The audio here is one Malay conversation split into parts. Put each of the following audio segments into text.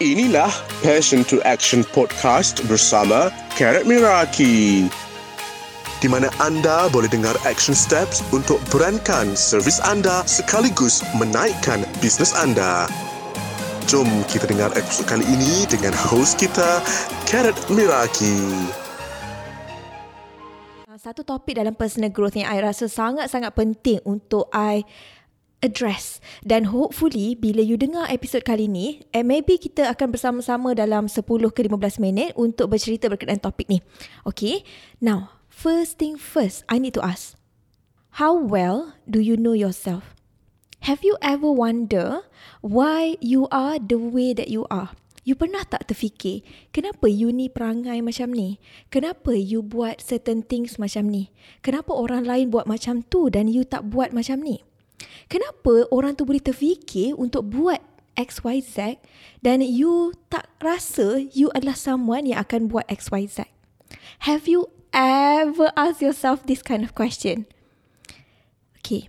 Inilah Passion to Action Podcast bersama Karat Miraki. Di mana anda boleh dengar action steps untuk berankan servis anda sekaligus menaikkan bisnes anda. Jom kita dengar episod kali ini dengan host kita, Karat Miraki. Satu topik dalam personal growth yang I rasa sangat-sangat penting untuk I address dan hopefully bila you dengar episod kali ni eh, maybe kita akan bersama-sama dalam 10 ke 15 minit untuk bercerita berkenaan topik ni okay now first thing first I need to ask how well do you know yourself have you ever wonder why you are the way that you are You pernah tak terfikir, kenapa you ni perangai macam ni? Kenapa you buat certain things macam ni? Kenapa orang lain buat macam tu dan you tak buat macam ni? Kenapa orang tu boleh terfikir untuk buat XYZ dan you tak rasa you adalah someone yang akan buat XYZ? Have you ever asked yourself this kind of question? Okay.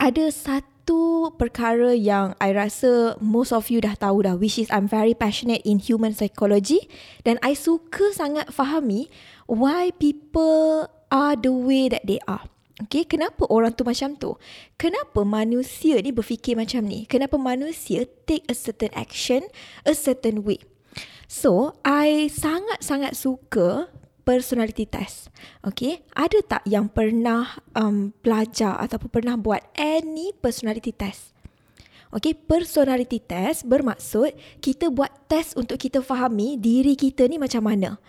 Ada satu perkara yang I rasa most of you dah tahu dah which is I'm very passionate in human psychology dan I suka sangat fahami why people are the way that they are. Okay, kenapa orang tu macam tu? Kenapa manusia ni berfikir macam ni? Kenapa manusia take a certain action a certain way? So, I sangat-sangat suka personality test. Okay, ada tak yang pernah um, belajar ataupun pernah buat any personality test? Okay, personality test bermaksud kita buat test untuk kita fahami diri kita ni macam mana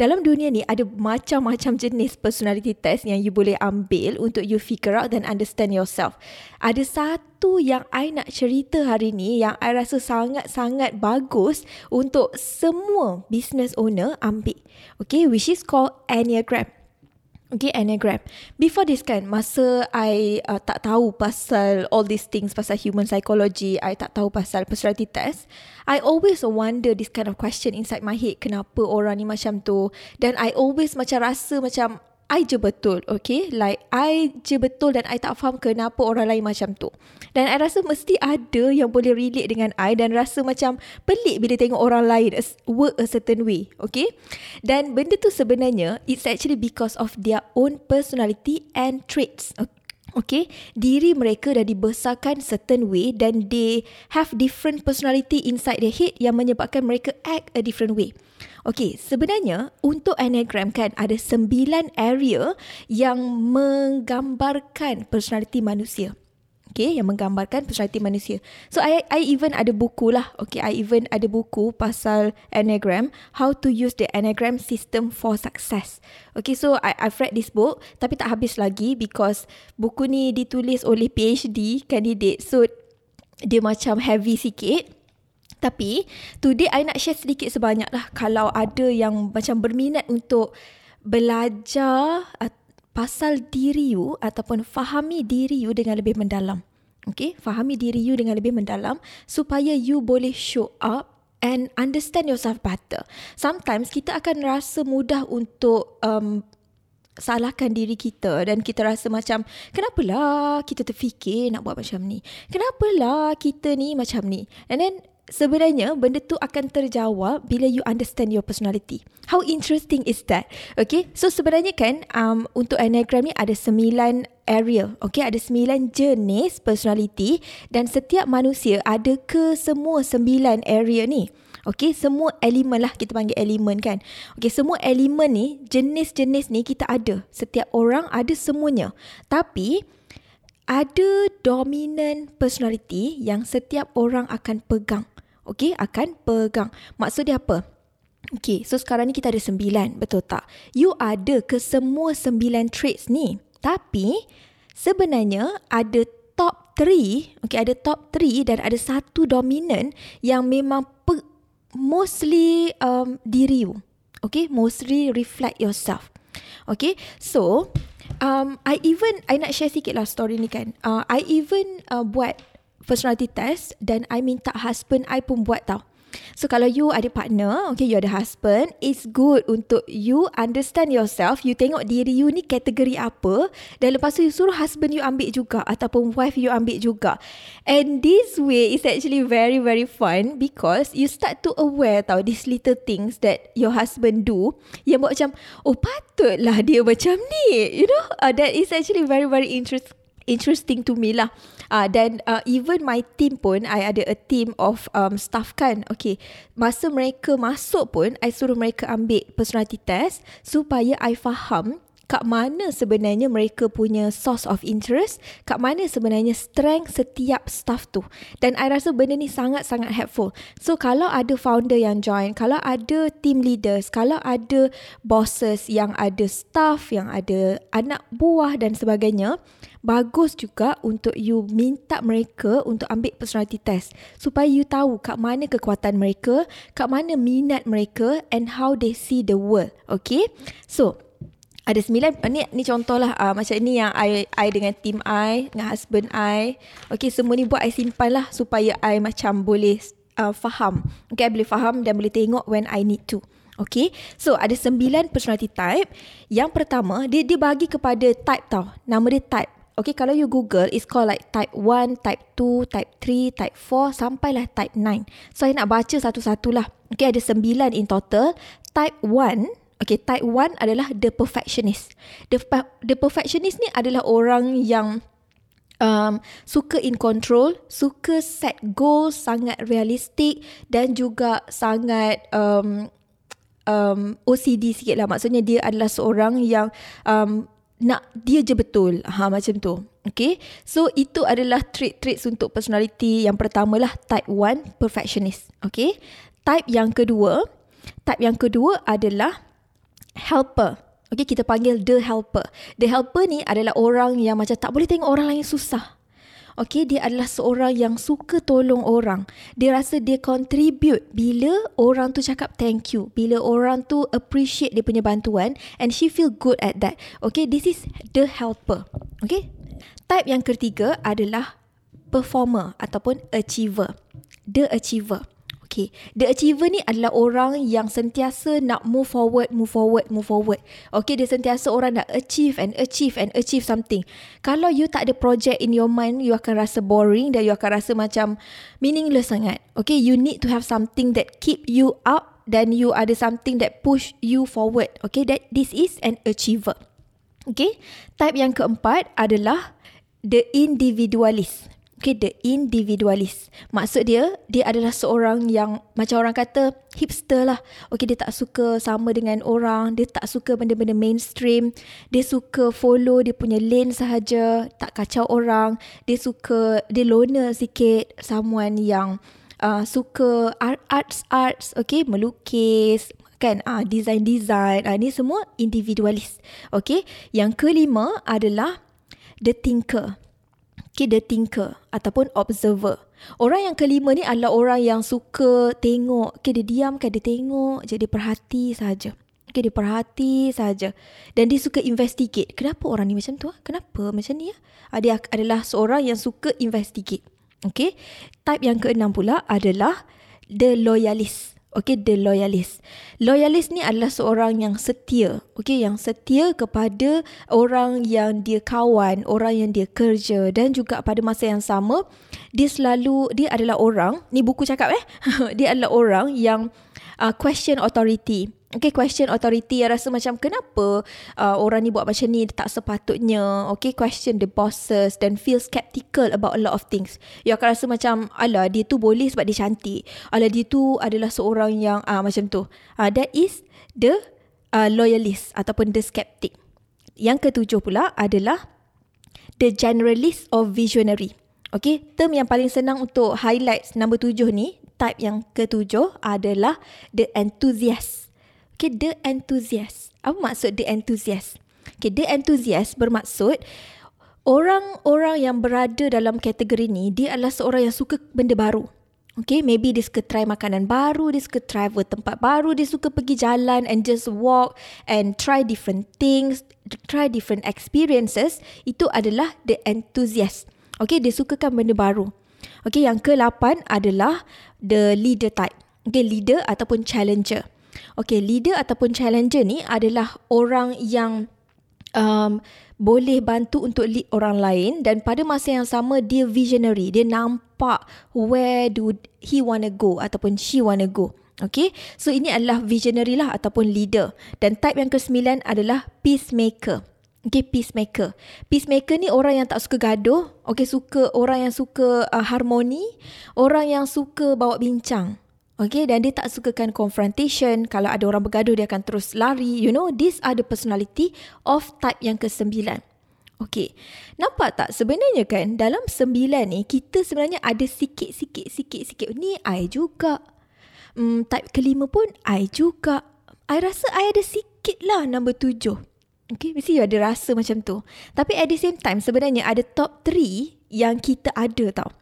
dalam dunia ni ada macam-macam jenis personality test yang you boleh ambil untuk you figure out dan understand yourself. Ada satu yang I nak cerita hari ni yang I rasa sangat-sangat bagus untuk semua business owner ambil. Okay, which is called Enneagram. Okay, Enneagram. Before this kan, masa I uh, tak tahu pasal all these things, pasal human psychology, I tak tahu pasal personality test, I always wonder this kind of question inside my head, kenapa orang ni macam tu. Dan I always macam rasa macam, I je betul, okay? Like, I je betul dan I tak faham kenapa orang lain macam tu. Dan I rasa mesti ada yang boleh relate dengan I dan rasa macam pelik bila tengok orang lain work a certain way, okay? Dan benda tu sebenarnya, it's actually because of their own personality and traits, okay? Okay, diri mereka dah dibesarkan certain way dan they have different personality inside their head yang menyebabkan mereka act a different way. Okay, sebenarnya untuk Enneagram kan ada sembilan area yang menggambarkan personality manusia. Okay, yang menggambarkan personality manusia. So, I I even ada buku lah. Okay, I even ada buku pasal Enneagram. How to use the Enneagram system for success. Okay, so I, I've read this book. Tapi tak habis lagi because buku ni ditulis oleh PhD candidate. So, dia macam heavy sikit. Tapi, today I nak share sedikit sebanyak lah. Kalau ada yang macam berminat untuk belajar pasal diri you ataupun fahami diri you dengan lebih mendalam. Okay, fahami diri you dengan lebih mendalam supaya you boleh show up and understand yourself better. Sometimes kita akan rasa mudah untuk um, salahkan diri kita dan kita rasa macam kenapalah kita terfikir nak buat macam ni? Kenapalah kita ni macam ni? And then sebenarnya benda tu akan terjawab bila you understand your personality. How interesting is that? Okay, so sebenarnya kan um, untuk Enneagram ni ada sembilan area. Okay, ada sembilan jenis personality dan setiap manusia ada ke semua sembilan area ni. Okay, semua elemen lah kita panggil elemen kan. Okay, semua elemen ni, jenis-jenis ni kita ada. Setiap orang ada semuanya. Tapi, ada dominant personality yang setiap orang akan pegang. Okay, akan pegang. Maksud dia apa? Okay, so sekarang ni kita ada sembilan, betul tak? You ada ke semua sembilan traits ni? Tapi, sebenarnya ada top three, okay, ada top three dan ada satu dominant yang memang pe- mostly um, diri you. Okay, mostly reflect yourself. Okay, so, um, I even, I nak share sikit lah story ni kan. Uh, I even uh, buat personality test dan I minta husband I pun buat tau. So kalau you ada partner, okay, you ada husband, it's good untuk you understand yourself, you tengok diri you ni kategori apa dan lepas tu you suruh husband you ambil juga ataupun wife you ambil juga. And this way is actually very very fun because you start to aware tau these little things that your husband do yang buat macam, oh patutlah dia macam ni. You know, uh, that is actually very very interesting interesting to me lah. Uh, dan uh, even my team pun, I ada a team of um, staff kan. Okay, masa mereka masuk pun, I suruh mereka ambil personality test supaya I faham kat mana sebenarnya mereka punya source of interest, kat mana sebenarnya strength setiap staff tu. Dan I rasa benda ni sangat-sangat helpful. So kalau ada founder yang join, kalau ada team leaders, kalau ada bosses yang ada staff, yang ada anak buah dan sebagainya, bagus juga untuk you minta mereka untuk ambil personality test supaya you tahu kat mana kekuatan mereka, kat mana minat mereka and how they see the world. Okay? So, ada sembilan ni ni contohlah uh, macam ni yang I I dengan team I dengan husband I okay semua ni buat I simpan lah supaya I macam boleh uh, faham okay I boleh faham dan boleh tengok when I need to okay so ada sembilan personality type yang pertama dia dia bagi kepada type tau nama dia type Okay, kalau you Google, it's called like type 1, type 2, type 3, type 4, sampailah type 9. So, saya nak baca satu-satu lah. Okay, ada sembilan in total. Type 1, okay, type 1 adalah the perfectionist. The, the perfectionist ni adalah orang yang um, suka in control, suka set goals sangat realistik dan juga sangat um, um, OCD sikit lah. Maksudnya dia adalah seorang yang um, nak dia je betul. Ha macam tu. Okay. So itu adalah trait-traits untuk personality yang pertama lah type 1 perfectionist. Okay. Type yang kedua, type yang kedua adalah helper. Okay, kita panggil the helper. The helper ni adalah orang yang macam tak boleh tengok orang lain susah. Okay, dia adalah seorang yang suka tolong orang. Dia rasa dia contribute bila orang tu cakap thank you. Bila orang tu appreciate dia punya bantuan and she feel good at that. Okay, this is the helper. Okay, type yang ketiga adalah performer ataupun achiever. The achiever. Okay, the achiever ni adalah orang yang sentiasa nak move forward, move forward, move forward. Okay, dia sentiasa orang nak achieve and achieve and achieve something. Kalau you tak ada project in your mind, you akan rasa boring dan you akan rasa macam meaningless sangat. Okay, you need to have something that keep you up dan you ada something that push you forward. Okay, that this is an achiever. Okay, type yang keempat adalah the individualist. Okay, the individualist. Maksud dia, dia adalah seorang yang macam orang kata hipster lah. Okay, dia tak suka sama dengan orang. Dia tak suka benda-benda mainstream. Dia suka follow dia punya lane sahaja. Tak kacau orang. Dia suka, dia loner sikit. Someone yang uh, suka art, arts, arts. Okay, melukis. Kan, ah, uh, design-design. Uh, ni semua individualist. Okay, yang kelima adalah the thinker. The thinker ataupun observer. Orang yang kelima ni adalah orang yang suka tengok. Dia diam kan, dia tengok je, dia perhati saja. Okay, dia perhati saja. Dan dia suka investigate. Kenapa orang ni macam tu? Ah? Kenapa macam ni? Ah? Dia adalah seorang yang suka investigate. Okay, type yang keenam pula adalah the loyalist. Okay, the loyalist. Loyalist ni adalah seorang yang setia. Okay, yang setia kepada orang yang dia kawan, orang yang dia kerja dan juga pada masa yang sama, dia selalu, dia adalah orang, ni buku cakap eh, dia adalah orang yang uh, question authority. Okay, question authority yang rasa macam kenapa uh, orang ni buat macam ni tak sepatutnya. Okay, question the bosses dan feel skeptical about a lot of things. You akan rasa macam, alah dia tu boleh sebab dia cantik. Alah dia tu adalah seorang yang uh, macam tu. Uh, that is the uh, loyalist ataupun the skeptic. Yang ketujuh pula adalah the generalist or visionary. Okay, term yang paling senang untuk highlight nombor tujuh ni, type yang ketujuh adalah the enthusiast. Okay, the enthusiast. Apa maksud the enthusiast? Okay, the enthusiast bermaksud orang-orang yang berada dalam kategori ni, dia adalah seorang yang suka benda baru. Okay, maybe dia suka try makanan baru, dia suka travel tempat baru, dia suka pergi jalan and just walk and try different things, try different experiences. Itu adalah the enthusiast. Okay, dia sukakan benda baru. Okay, yang ke-8 adalah the leader type. Okay, leader ataupun challenger. Okay, leader ataupun challenger ni adalah orang yang um, boleh bantu untuk lead orang lain dan pada masa yang sama dia visionary. Dia nampak where do he wanna go ataupun she wanna go. Okay, so ini adalah visionary lah ataupun leader. Dan type yang ke-9 adalah peacemaker. Okay, peacemaker. Peacemaker ni orang yang tak suka gaduh. Okay, suka orang yang suka uh, harmoni. Orang yang suka bawa bincang. Okay, dan dia tak sukakan confrontation. Kalau ada orang bergaduh, dia akan terus lari. You know, these are the personality of type yang ke-9. Okay, nampak tak sebenarnya kan dalam sembilan ni kita sebenarnya ada sikit-sikit sikit-sikit. Ni I juga. Hmm, type kelima pun I juga. I rasa I ada sikit lah number tujuh. Okay, mesti you ada rasa macam tu. Tapi at the same time sebenarnya ada top three yang kita ada tau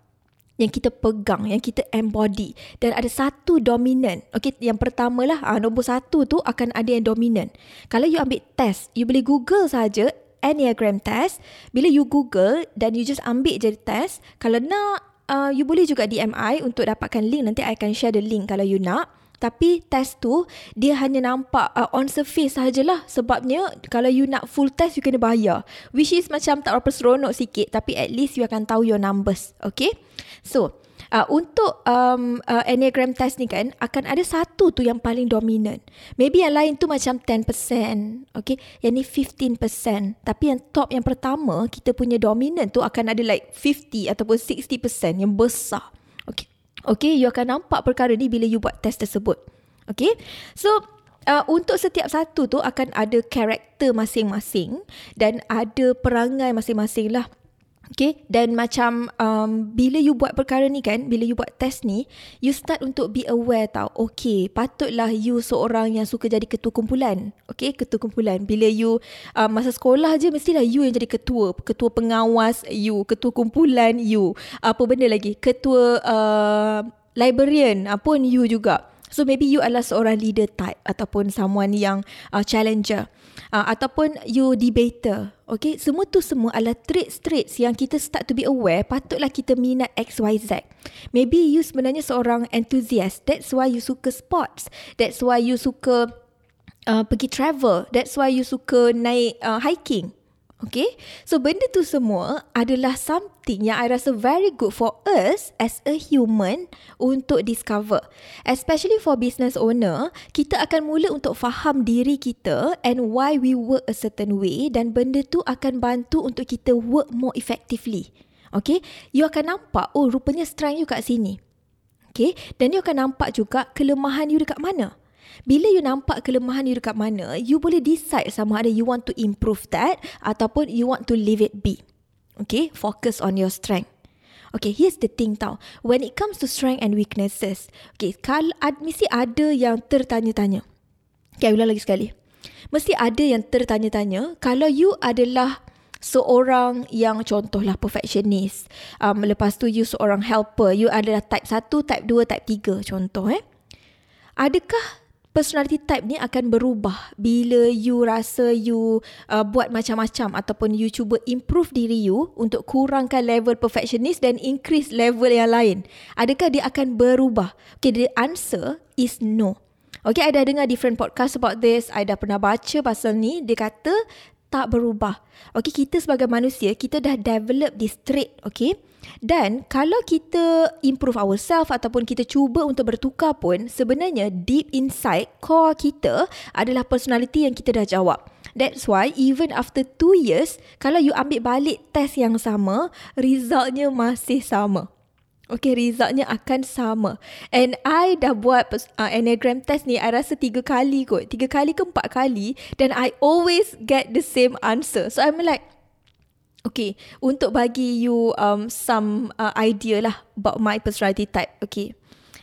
yang kita pegang, yang kita embody dan ada satu dominant. Okay, yang pertama lah, uh, nombor satu tu akan ada yang dominant. Kalau you ambil test, you boleh google saja Enneagram test. Bila you google dan you just ambil je test, kalau nak, uh, you boleh juga DM I untuk dapatkan link. Nanti I akan share the link kalau you nak. Tapi test tu dia hanya nampak uh, on surface sajalah sebabnya kalau you nak full test you kena bayar. Which is macam tak berapa seronok sikit tapi at least you akan tahu your numbers. Okay? So, uh, untuk um, uh, Enneagram test ni kan akan ada satu tu yang paling dominant. Maybe yang lain tu macam 10%. Okay? Yang ni 15%. Tapi yang top yang pertama kita punya dominant tu akan ada like 50 ataupun 60% yang besar. Okay? You akan nampak perkara ni bila you buat test tersebut. Okay, so uh, untuk setiap satu tu akan ada karakter masing-masing dan ada perangai masing-masing lah. Okay, dan macam um, bila you buat perkara ni kan, bila you buat test ni, you start untuk be aware tau. Okay, patutlah you seorang yang suka jadi ketua kumpulan. Okay, ketua kumpulan. Bila you uh, masa sekolah je, mestilah you yang jadi ketua. Ketua pengawas you, ketua kumpulan you. Apa benda lagi? Ketua uh, librarian pun you juga. So maybe you adalah seorang leader type ataupun someone yang uh, challenger uh, ataupun you debater. Okay, semua tu semua adalah traits-traits yang kita start to be aware patutlah kita minat X, Y, Z. Maybe you sebenarnya seorang enthusiast. That's why you suka sports. That's why you suka uh, pergi travel. That's why you suka naik uh, hiking. Okay, so benda tu semua adalah something yang I rasa very good for us as a human untuk discover. Especially for business owner, kita akan mula untuk faham diri kita and why we work a certain way dan benda tu akan bantu untuk kita work more effectively. Okay, you akan nampak, oh rupanya strength you kat sini. Okay, dan you akan nampak juga kelemahan you dekat mana. Bila you nampak kelemahan you dekat mana, you boleh decide sama ada you want to improve that ataupun you want to leave it be. Okay, focus on your strength. Okay, here's the thing tau. When it comes to strength and weaknesses, okay, kalau ad, mesti ada yang tertanya-tanya. Okay, ulang lagi sekali. Mesti ada yang tertanya-tanya kalau you adalah seorang yang contohlah perfectionist. Um, lepas tu you seorang helper. You adalah type 1, type 2, type 3 contoh eh. Adakah personality type ni akan berubah bila you rasa you uh, buat macam-macam ataupun you cuba improve diri you untuk kurangkan level perfectionist dan increase level yang lain. Adakah dia akan berubah? Okay, the answer is no. Okay, I dah dengar different podcast about this. I dah pernah baca pasal ni. Dia kata tak berubah. Okay, kita sebagai manusia, kita dah develop this trait. Okay, dan kalau kita improve ourselves ataupun kita cuba untuk bertukar pun, sebenarnya deep inside core kita adalah personality yang kita dah jawab. That's why even after two years, kalau you ambil balik test yang sama, resultnya masih sama. Okay, resultnya akan sama. And I dah buat uh, Enneagram test ni, I rasa tiga kali kot. Tiga kali ke empat kali. Dan I always get the same answer. So I'm like, Okay, untuk bagi you um, some uh, idea lah about my personality type. Okay,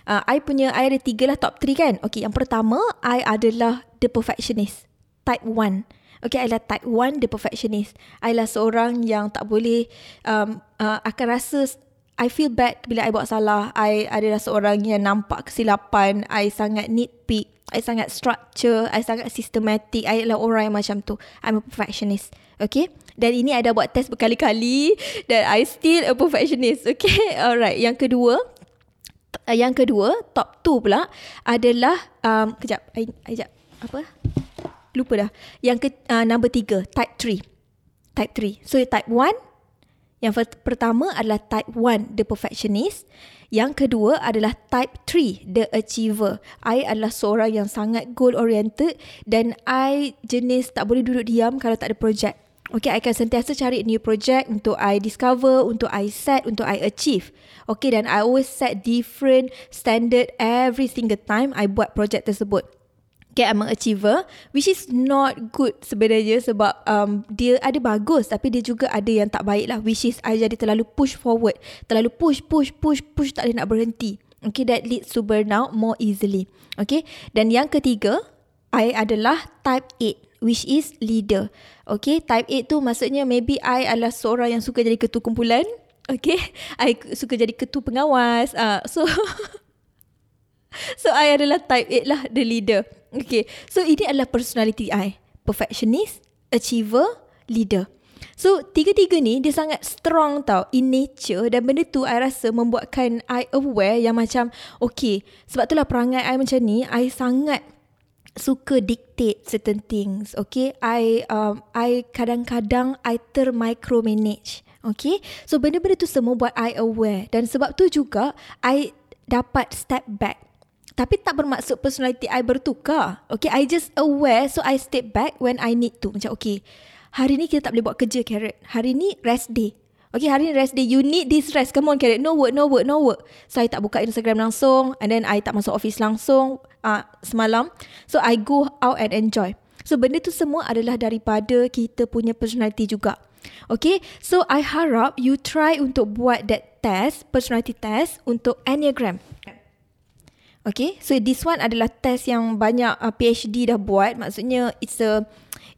uh, I punya, I ada tiga lah top three kan. Okay, yang pertama, I adalah the perfectionist. Type one. Okay, I adalah type one, the perfectionist. I adalah seorang yang tak boleh, um, uh, akan rasa, I feel bad bila I buat salah. I adalah seorang yang nampak kesilapan. I sangat nitpick. I sangat structure. I sangat systematic. I adalah orang yang macam tu. I'm a perfectionist. Okay. Dan ini I dah buat test berkali-kali dan I still a perfectionist. Okay. Alright. Yang kedua, yang kedua, top 2 pula adalah um, kejap, I, I, kejap, apa? Lupa dah. Yang ke uh, number 3, type 3. Type 3. So type 1 yang pertama adalah type 1, the perfectionist. Yang kedua adalah type 3, the achiever. I adalah seorang yang sangat goal oriented dan I jenis tak boleh duduk diam kalau tak ada projek. Okay, I akan sentiasa cari new project untuk I discover, untuk I set, untuk I achieve. Okay, dan I always set different standard every single time I buat project tersebut. I'm an achiever which is not good sebenarnya sebab um, dia ada bagus tapi dia juga ada yang tak baik lah which is I jadi terlalu push forward. Terlalu push, push, push, push tak boleh nak berhenti. Okay, that leads to burnout more easily. Okay, dan yang ketiga, I adalah type 8 which is leader. Okay, type 8 tu maksudnya maybe I adalah seorang yang suka jadi ketua kumpulan. Okay, I suka jadi ketua pengawas. Uh, so, so I adalah type 8 lah, the leader. Okay, so ini adalah personality I. Perfectionist, achiever, leader. So, tiga-tiga ni dia sangat strong tau in nature dan benda tu I rasa membuatkan I aware yang macam okay, sebab itulah perangai I macam ni, I sangat suka dictate certain things. Okay, I um, I kadang-kadang I ter micromanage. Okay, so benda-benda tu semua buat I aware dan sebab tu juga I dapat step back tapi tak bermaksud personality I bertukar. Okay, I just aware so I step back when I need to. Macam okay, hari ni kita tak boleh buat kerja carrot. Hari ni rest day. Okay, hari ni rest day. You need this rest. Come on carrot. No work, no work, no work. So, I tak buka Instagram langsung. And then, I tak masuk office langsung uh, semalam. So, I go out and enjoy. So, benda tu semua adalah daripada kita punya personality juga. Okay, so I harap you try untuk buat that test, personality test untuk Enneagram. Okay, so this one adalah test yang banyak uh, PhD dah buat. Maksudnya it's a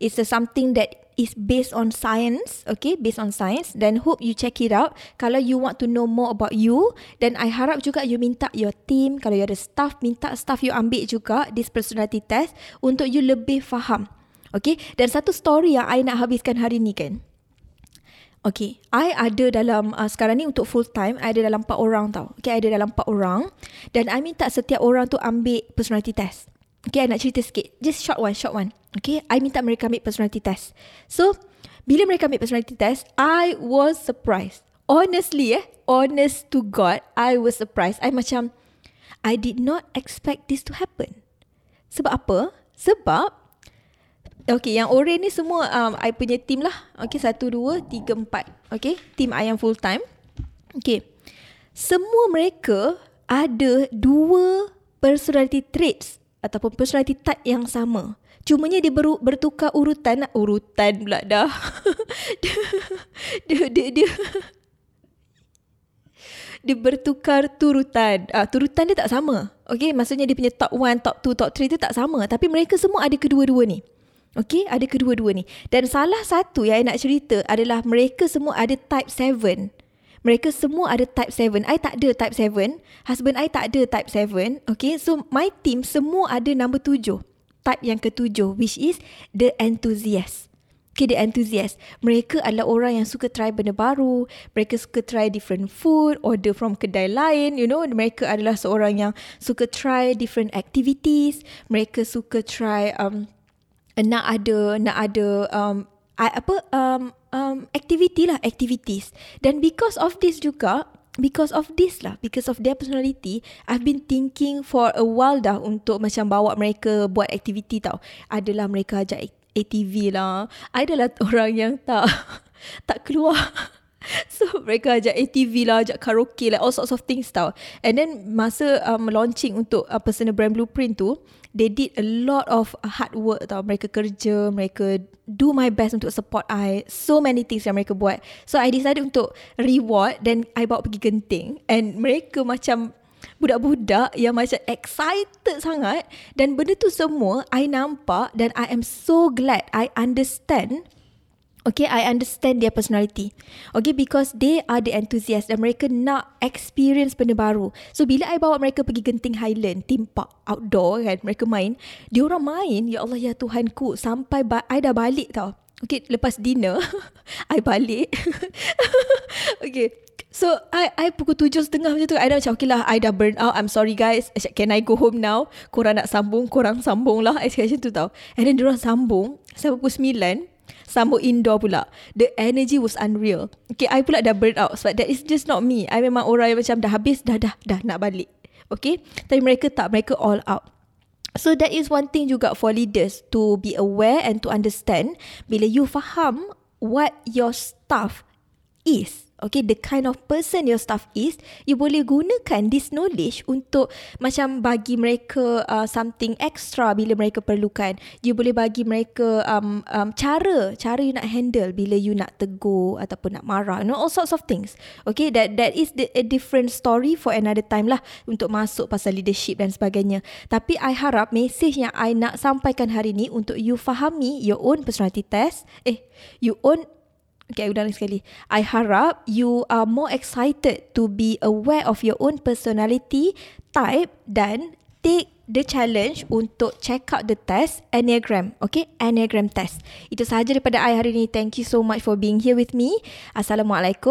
it's a something that is based on science, okay, based on science. Then hope you check it out. Kalau you want to know more about you, then I harap juga you minta your team, kalau you ada staff, minta staff you ambil juga this personality test untuk you lebih faham. Okay, dan satu story yang I nak habiskan hari ni kan. Okay, I ada dalam uh, sekarang ni untuk full time, I ada dalam 4 orang tau. Okay, I ada dalam 4 orang dan I minta setiap orang tu ambil personality test. Okay, I nak cerita sikit. Just short one, short one. Okay, I minta mereka ambil personality test. So, bila mereka ambil personality test, I was surprised. Honestly eh, honest to God, I was surprised. I macam, I did not expect this to happen. Sebab apa? Sebab Okay, yang orange ni semua um, I punya team lah. Okay, satu, dua, tiga, empat. Okay, team I yang full time. Okay, semua mereka ada dua personality traits ataupun personality type yang sama. Cumanya dia ber, bertukar urutan. Urutan pula dah. dia, dia, dia, dia, dia bertukar turutan. Ah, turutan dia tak sama. Okay, maksudnya dia punya top 1, top 2, top 3 tu tak sama. Tapi mereka semua ada kedua-dua ni. Okay, ada kedua-dua ni. Dan salah satu yang I nak cerita adalah mereka semua ada type 7. Mereka semua ada type 7. I tak ada type 7. Husband I tak ada type 7. Okay, so my team semua ada number 7. Type yang ketujuh, which is the enthusiast. Okay, the enthusiast. Mereka adalah orang yang suka try benda baru. Mereka suka try different food, order from kedai lain. You know, mereka adalah seorang yang suka try different activities. Mereka suka try um, nak ada nak ada um, apa um, um, activity lah activities. Dan because of this juga because of this lah because of their personality I've been thinking for a while dah untuk macam bawa mereka buat activity tau. Adalah mereka ajak ATV lah. Adalah orang yang tak tak keluar So mereka ajak ATV lah Ajak karaoke lah All sorts of things tau And then Masa um, launching Untuk uh, personal brand blueprint tu they did a lot of hard work tau. Mereka kerja, mereka do my best untuk support I. So many things yang mereka buat. So I decided untuk reward dan I bawa pergi genting. And mereka macam budak-budak yang macam excited sangat. Dan benda tu semua I nampak dan I am so glad I understand Okay, I understand their personality. Okay, because they are the enthusiast dan mereka nak experience benda baru. So, bila I bawa mereka pergi Genting Highland, theme park, outdoor kan, mereka main, dia orang main, ya Allah ya Tuhanku, sampai ba- I dah balik tau. Okay, lepas dinner, I balik. okay, So I I pukul tujuh setengah macam tu I dah macam okay lah I dah burn out I'm sorry guys Can I go home now Korang nak sambung Korang sambung lah I tu tau And then diorang sambung Sampai pukul sembilan Sambung indoor pula. The energy was unreal. Okay I pula dah burn out Sebab that is just not me. I memang orang yang macam Dah habis Dah dah dah nak balik. Okay? Tapi mereka tak Mereka all out. So that is one thing juga for leaders to be aware and to understand. Bila you faham what your staff is. Okay, the kind of person your staff is, you boleh gunakan this knowledge untuk macam bagi mereka uh, something extra bila mereka perlukan. You boleh bagi mereka um, um, cara, cara you nak handle bila you nak tegur ataupun nak marah. You know, all sorts of things. Okay, that that is the, a different story for another time lah untuk masuk pasal leadership dan sebagainya. Tapi I harap message yang I nak sampaikan hari ni untuk you fahami your own personality test. Eh, you own Okay, I ulang sekali. I harap you are more excited to be aware of your own personality type dan take the challenge untuk check out the test Enneagram. Okay, Enneagram test. Itu sahaja daripada I hari ini. Thank you so much for being here with me. Assalamualaikum.